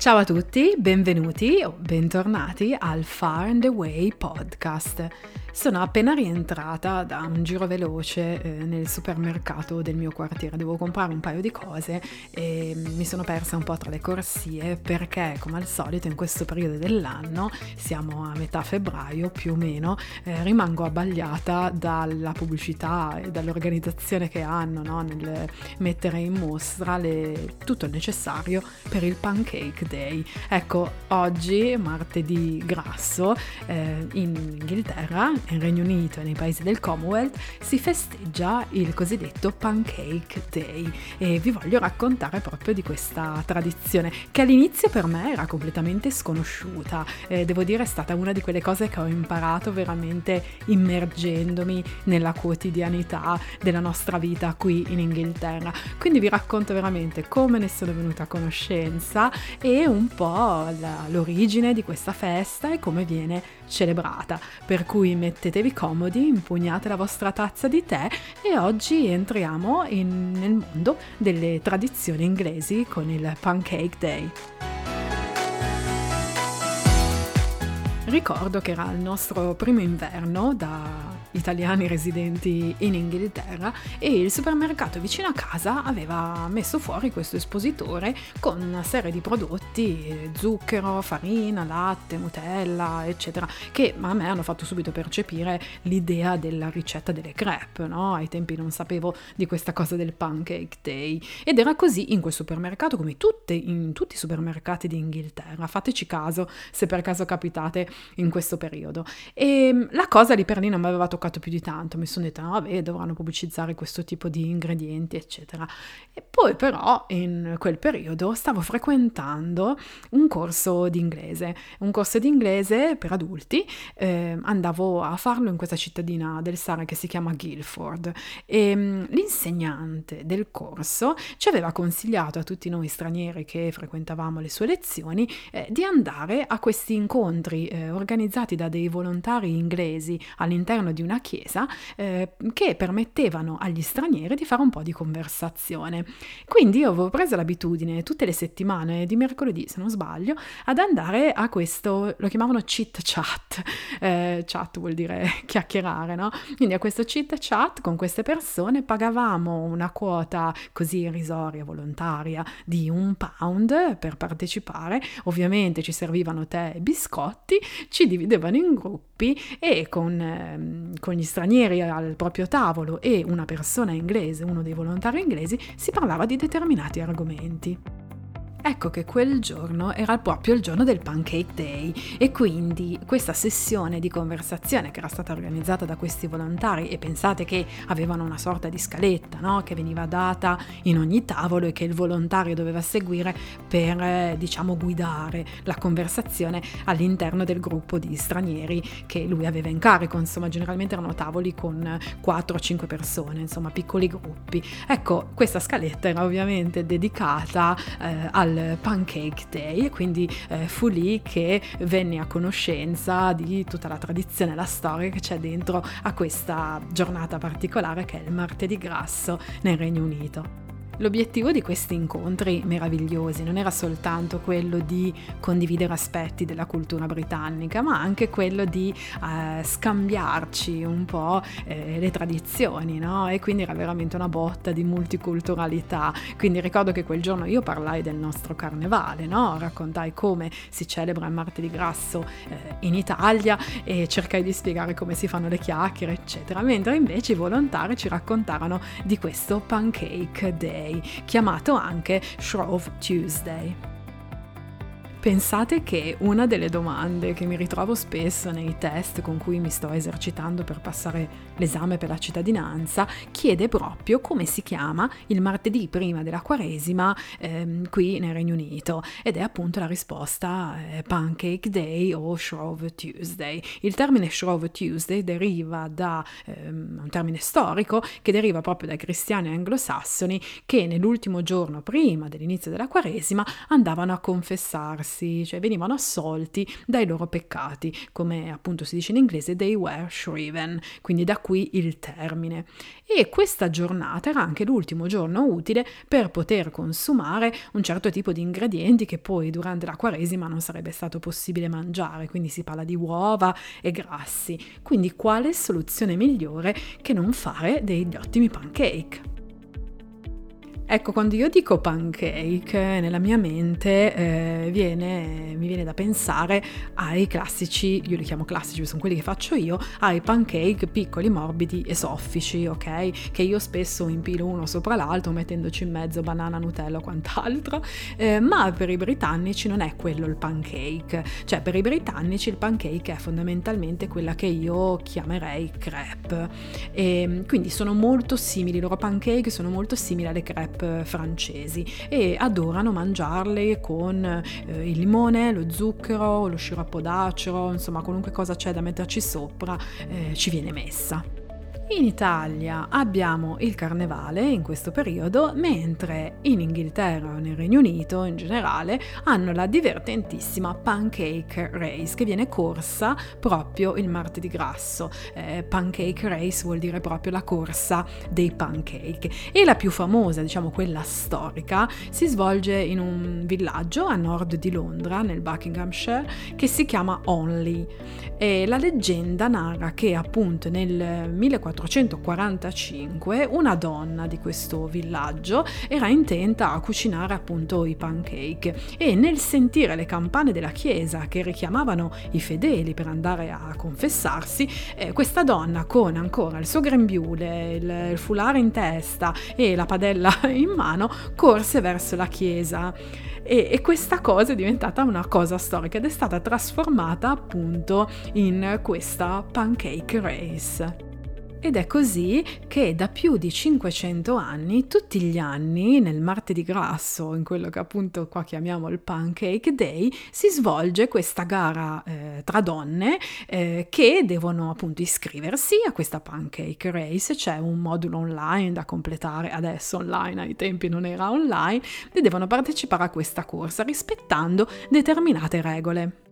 Ciao a tutti, benvenuti o bentornati al Far and Away podcast. Sono appena rientrata da un giro veloce eh, nel supermercato del mio quartiere, devo comprare un paio di cose e mi sono persa un po' tra le corsie perché come al solito in questo periodo dell'anno, siamo a metà febbraio più o meno, eh, rimango abbagliata dalla pubblicità e dall'organizzazione che hanno no? nel mettere in mostra le, tutto il necessario per il Pancake Day. Ecco, oggi, martedì grasso, eh, in Inghilterra nel Regno Unito e nei paesi del Commonwealth si festeggia il cosiddetto Pancake Day e vi voglio raccontare proprio di questa tradizione che all'inizio per me era completamente sconosciuta. Eh, devo dire è stata una di quelle cose che ho imparato veramente immergendomi nella quotidianità della nostra vita qui in Inghilterra. Quindi vi racconto veramente come ne sono venuta a conoscenza e un po' l'origine di questa festa e come viene celebrata. Per cui mettetevi comodi, impugnate la vostra tazza di tè e oggi entriamo in, nel mondo delle tradizioni inglesi con il Pancake Day. Ricordo che era il nostro primo inverno da italiani residenti in Inghilterra e il supermercato vicino a casa aveva messo fuori questo espositore con una serie di prodotti, zucchero, farina, latte, Nutella, eccetera, che a me hanno fatto subito percepire l'idea della ricetta delle crepe, no? Ai tempi non sapevo di questa cosa del pancake day ed era così in quel supermercato come tutte, in tutti i supermercati di Inghilterra. Fateci caso se per caso capitate in questo periodo. E la cosa lì per lì non mi aveva toccato toccato più di tanto, mi sono detta, no, vabbè, dovranno pubblicizzare questo tipo di ingredienti, eccetera. E poi però in quel periodo stavo frequentando un corso di inglese, un corso di inglese per adulti, eh, andavo a farlo in questa cittadina del Sara che si chiama Guilford e um, l'insegnante del corso ci aveva consigliato a tutti noi stranieri che frequentavamo le sue lezioni eh, di andare a questi incontri eh, organizzati da dei volontari inglesi all'interno di una una chiesa eh, che permettevano agli stranieri di fare un po' di conversazione. Quindi io avevo preso l'abitudine tutte le settimane, di mercoledì se non sbaglio, ad andare a questo, lo chiamavano chit chat, eh, chat vuol dire chiacchierare, no? Quindi a questo chit chat con queste persone pagavamo una quota così irrisoria, volontaria, di un pound per partecipare, ovviamente ci servivano tè e biscotti, ci dividevano in gruppi e con, eh, con gli stranieri al proprio tavolo e una persona inglese, uno dei volontari inglesi, si parlava di determinati argomenti. Ecco che quel giorno era proprio il giorno del Pancake Day e quindi questa sessione di conversazione che era stata organizzata da questi volontari e pensate che avevano una sorta di scaletta no? che veniva data in ogni tavolo e che il volontario doveva seguire per eh, diciamo guidare la conversazione all'interno del gruppo di stranieri che lui aveva in carico, insomma generalmente erano tavoli con 4 o 5 persone, insomma piccoli gruppi. Ecco, questa scaletta era ovviamente dedicata eh, al al Pancake Day e quindi eh, fu lì che venne a conoscenza di tutta la tradizione e la storia che c'è dentro a questa giornata particolare che è il martedì grasso nel Regno Unito. L'obiettivo di questi incontri meravigliosi non era soltanto quello di condividere aspetti della cultura britannica, ma anche quello di eh, scambiarci un po' eh, le tradizioni, no? E quindi era veramente una botta di multiculturalità. Quindi ricordo che quel giorno io parlai del nostro carnevale, no? Raccontai come si celebra il martedì grasso eh, in Italia e cercai di spiegare come si fanno le chiacchiere, eccetera. Mentre invece i volontari ci raccontarono di questo Pancake Day chiamato anche Shrove Tuesday. Pensate che una delle domande che mi ritrovo spesso nei test con cui mi sto esercitando per passare l'esame per la cittadinanza chiede proprio come si chiama il martedì prima della Quaresima ehm, qui nel Regno Unito ed è appunto la risposta eh, Pancake Day o Shrove Tuesday. Il termine Shrove Tuesday deriva da ehm, un termine storico che deriva proprio dai cristiani anglosassoni che nell'ultimo giorno prima dell'inizio della Quaresima andavano a confessarsi purificarsi, cioè venivano assolti dai loro peccati, come appunto si dice in inglese, they were shriven, quindi da qui il termine. E questa giornata era anche l'ultimo giorno utile per poter consumare un certo tipo di ingredienti che poi durante la Quaresima non sarebbe stato possibile mangiare, quindi si parla di uova e grassi. Quindi quale soluzione migliore che non fare degli ottimi pancake? Ecco, quando io dico pancake, nella mia mente eh, viene, mi viene da pensare ai classici, io li chiamo classici, sono quelli che faccio io, ai pancake piccoli, morbidi e soffici, ok? Che io spesso impilo uno sopra l'altro mettendoci in mezzo banana, nutella o quant'altro, eh, ma per i britannici non è quello il pancake, cioè per i britannici il pancake è fondamentalmente quella che io chiamerei crepe, e quindi sono molto simili, i loro pancake sono molto simili alle crepe francesi e adorano mangiarle con eh, il limone, lo zucchero, lo sciroppo d'acero, insomma qualunque cosa c'è da metterci sopra eh, ci viene messa. In Italia abbiamo il carnevale in questo periodo, mentre in Inghilterra o nel Regno Unito in generale hanno la divertentissima Pancake Race che viene corsa proprio il martedì grasso. Eh, pancake Race vuol dire proprio la corsa dei pancake e la più famosa, diciamo quella storica, si svolge in un villaggio a nord di Londra, nel Buckinghamshire, che si chiama Onley. E la leggenda narra che appunto nel 1400 1445 una donna di questo villaggio era intenta a cucinare appunto i pancake e nel sentire le campane della chiesa che richiamavano i fedeli per andare a confessarsi, eh, questa donna con ancora il suo grembiule, il, il foulard in testa e la padella in mano corse verso la chiesa. E, e, questa cosa è diventata una cosa storica ed è stata trasformata appunto in questa pancake race. Ed è così che da più di 500 anni, tutti gli anni, nel martedì grasso, in quello che appunto qua chiamiamo il Pancake Day, si svolge questa gara eh, tra donne eh, che devono appunto iscriversi a questa Pancake Race. C'è un modulo online da completare, adesso online, ai tempi non era online, e devono partecipare a questa corsa rispettando determinate regole.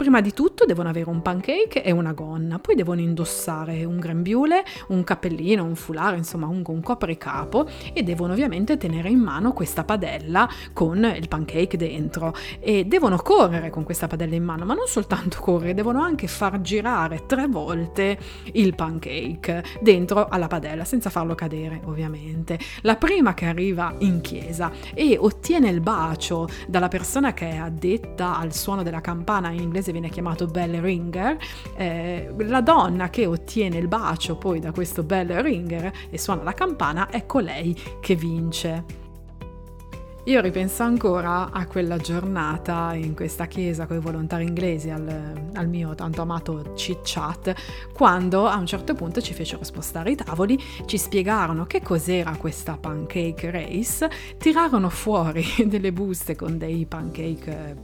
Prima di tutto devono avere un pancake e una gonna, poi devono indossare un grembiule, un cappellino, un foulard, insomma un, un copricapo e devono ovviamente tenere in mano questa padella con il pancake dentro e devono correre con questa padella in mano, ma non soltanto correre, devono anche far girare tre volte il pancake dentro alla padella senza farlo cadere ovviamente. La prima che arriva in chiesa e ottiene il bacio dalla persona che è addetta al suono della campana in inglese inglese viene chiamato bell ringer, eh, la donna che ottiene il bacio poi da questo bell ringer e suona la campana, ecco lei che vince. Io ripenso ancora a quella giornata in questa chiesa con i volontari inglesi al, al, mio tanto amato chit chat, quando a un certo punto ci fecero spostare i tavoli, ci spiegarono che cos'era questa pancake race, tirarono fuori delle buste con dei pancake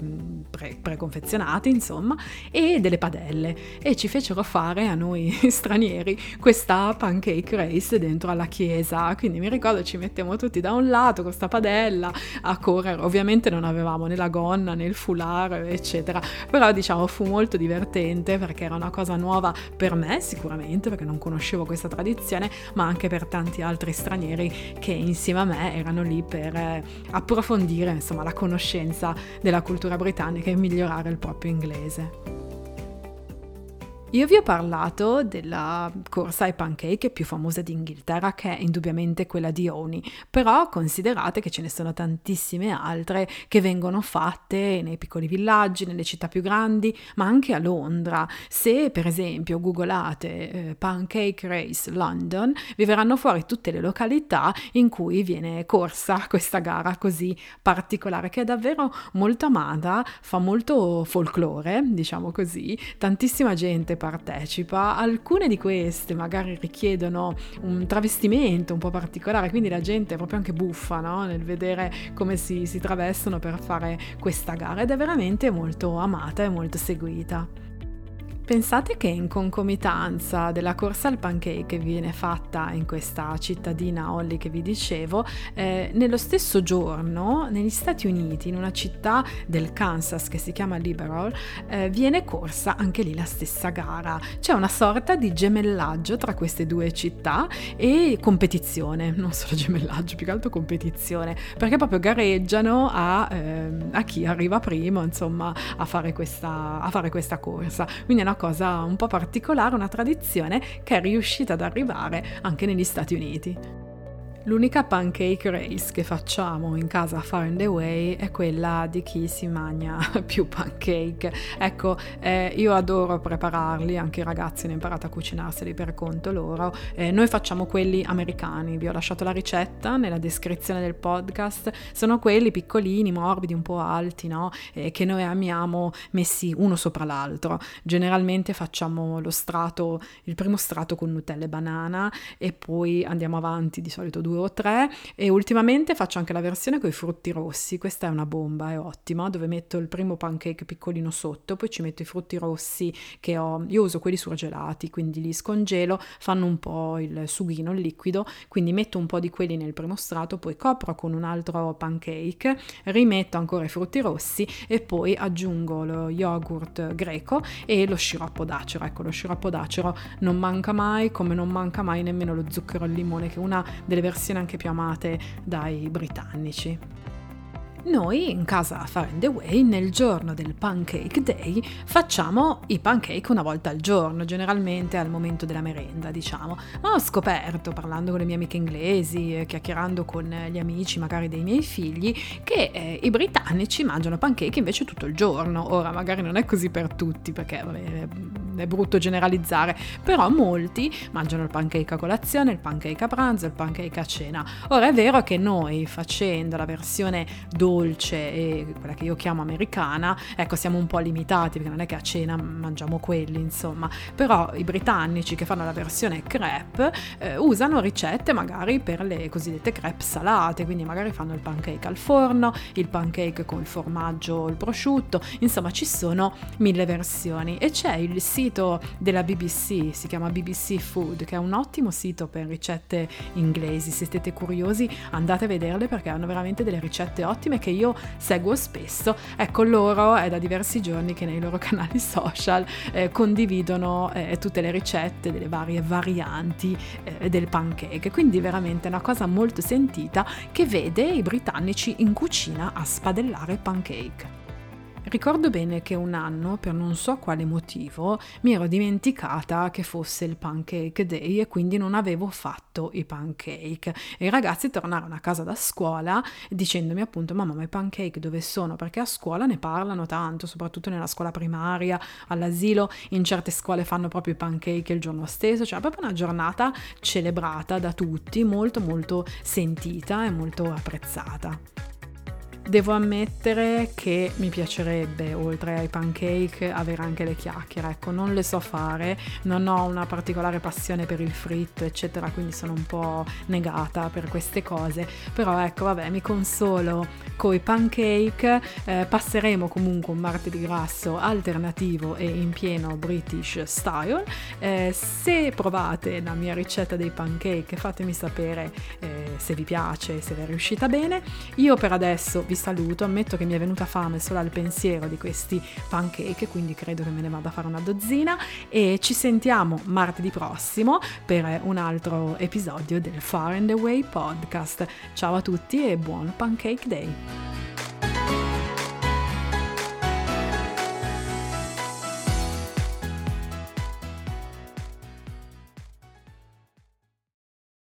pre- preconfezionati, insomma, e delle padelle e ci fecero fare a noi stranieri questa pancake race dentro alla chiesa. Quindi mi ricordo ci mettiamo tutti da un lato con questa padella a correre. Ovviamente non avevamo né la gonna né il foulard, eccetera. Però diciamo fu molto divertente perché era una cosa nuova per me sicuramente perché non conoscevo questa tradizione, ma anche per tanti altri stranieri che insieme a me erano lì per eh, approfondire insomma la conoscenza della cultura britannica e migliorare il proprio inglese. Io vi ho parlato della corsa ai pancake più famosa d'Inghilterra, che è indubbiamente quella di Oni, però considerate che ce ne sono tantissime altre che vengono fatte nei piccoli villaggi, nelle città più grandi, ma anche a Londra. Se per esempio googolate eh, Pancake Race London, vi verranno fuori tutte le località in cui viene corsa questa gara così particolare, che è davvero molto amata, fa molto folklore, diciamo così, tantissima gente partecipa, alcune di queste magari richiedono un travestimento un po' particolare, quindi la gente è proprio anche buffa no? nel vedere come si, si travestono per fare questa gara ed è veramente molto amata e molto seguita. Pensate che in concomitanza della corsa al pancake che viene fatta in questa cittadina Holly che vi dicevo, eh, nello stesso giorno negli Stati Uniti, in una città del Kansas che si chiama Liberal, eh, viene corsa anche lì la stessa gara. C'è una sorta di gemellaggio tra queste due città e competizione, non solo gemellaggio, più che altro competizione, perché proprio gareggiano a, eh, a chi arriva primo, insomma, a fare questa, a fare questa corsa. Quindi è una cosa un po' particolare, una tradizione che è riuscita ad arrivare anche negli Stati Uniti. L'unica pancake race che facciamo in casa Far and Away è quella di chi si mangia più pancake. Ecco, eh, io adoro prepararli, anche i ragazzi hanno imparato a cucinarseli per conto loro. Eh, noi facciamo quelli americani, vi ho lasciato la ricetta nella descrizione del podcast. Sono quelli piccolini, morbidi, un po' alti, no? Eh, che noi amiamo messi uno sopra l'altro. Generalmente facciamo lo strato, il primo strato con Nutella e banana e poi andiamo avanti di solito due due o tre e ultimamente faccio anche la versione con i frutti rossi, questa è una bomba, è ottima, dove metto il primo pancake piccolino sotto, poi ci metto i frutti rossi che ho, io uso quelli surgelati, quindi li scongelo, fanno un po' il sughino, il liquido, quindi metto un po' di quelli nel primo strato, poi copro con un altro pancake, rimetto ancora i frutti rossi e poi aggiungo lo yogurt greco e lo sciroppo d'acero, ecco lo sciroppo d'acero non manca mai come non manca mai nemmeno lo zucchero al limone che è una delle versioni versioni anche più amate dai britannici. Noi in casa Far and Away nel giorno del Pancake Day facciamo i pancake una volta al giorno, generalmente al momento della merenda, diciamo. Ma ho scoperto, parlando con le mie amiche inglesi, chiacchierando con gli amici magari dei miei figli, che eh, i britannici mangiano pancake invece tutto il giorno. Ora magari non è così per tutti, perché vabbè, è brutto generalizzare, però molti mangiano il pancake a colazione, il pancake a pranzo, il pancake a cena. Ora è vero che noi facendo la versione dolce e quella che io chiamo americana, ecco siamo un po' limitati perché non è che a cena mangiamo quelli insomma, però i britannici che fanno la versione crepe eh, usano ricette magari per le cosiddette crepe salate, quindi magari fanno il pancake al forno, il pancake con il formaggio, il prosciutto, insomma ci sono mille versioni. E c'è il sito della BBC, si chiama BBC Food, che è un ottimo sito per ricette inglesi, se siete curiosi andate a vederle perché hanno veramente delle ricette ottime che io seguo spesso, ecco loro è da diversi giorni che nei loro canali social eh, condividono eh, tutte le ricette delle varie varianti eh, del pancake, quindi veramente è una cosa molto sentita che vede i britannici in cucina a spadellare pancake. Ricordo bene che un anno, per non so quale motivo, mi ero dimenticata che fosse il pancake day e quindi non avevo fatto i pancake. E i ragazzi tornarono a casa da scuola dicendomi appunto mamma ma i pancake dove sono? Perché a scuola ne parlano tanto, soprattutto nella scuola primaria, all'asilo, in certe scuole fanno proprio i pancake il giorno stesso, cioè proprio una giornata celebrata da tutti, molto molto sentita e molto apprezzata. Devo ammettere che mi piacerebbe, oltre ai pancake, avere anche le chiacchiere. Ecco, non le so fare, non ho una particolare passione per il fritto, eccetera, quindi sono un po' negata per queste cose. Però ecco, vabbè, mi consolo con i pancake. Eh, passeremo comunque un martedì grasso alternativo e in pieno British style. Eh, se provate la mia ricetta dei pancake, fatemi sapere eh, se vi piace, se vi è riuscita bene. Io per adesso vi saluto, ammetto che mi è venuta fame solo al pensiero di questi pancake, quindi credo che me ne vada a fare una dozzina e ci sentiamo martedì prossimo per un altro episodio del Far and Away podcast. Ciao a tutti e buon Pancake Day!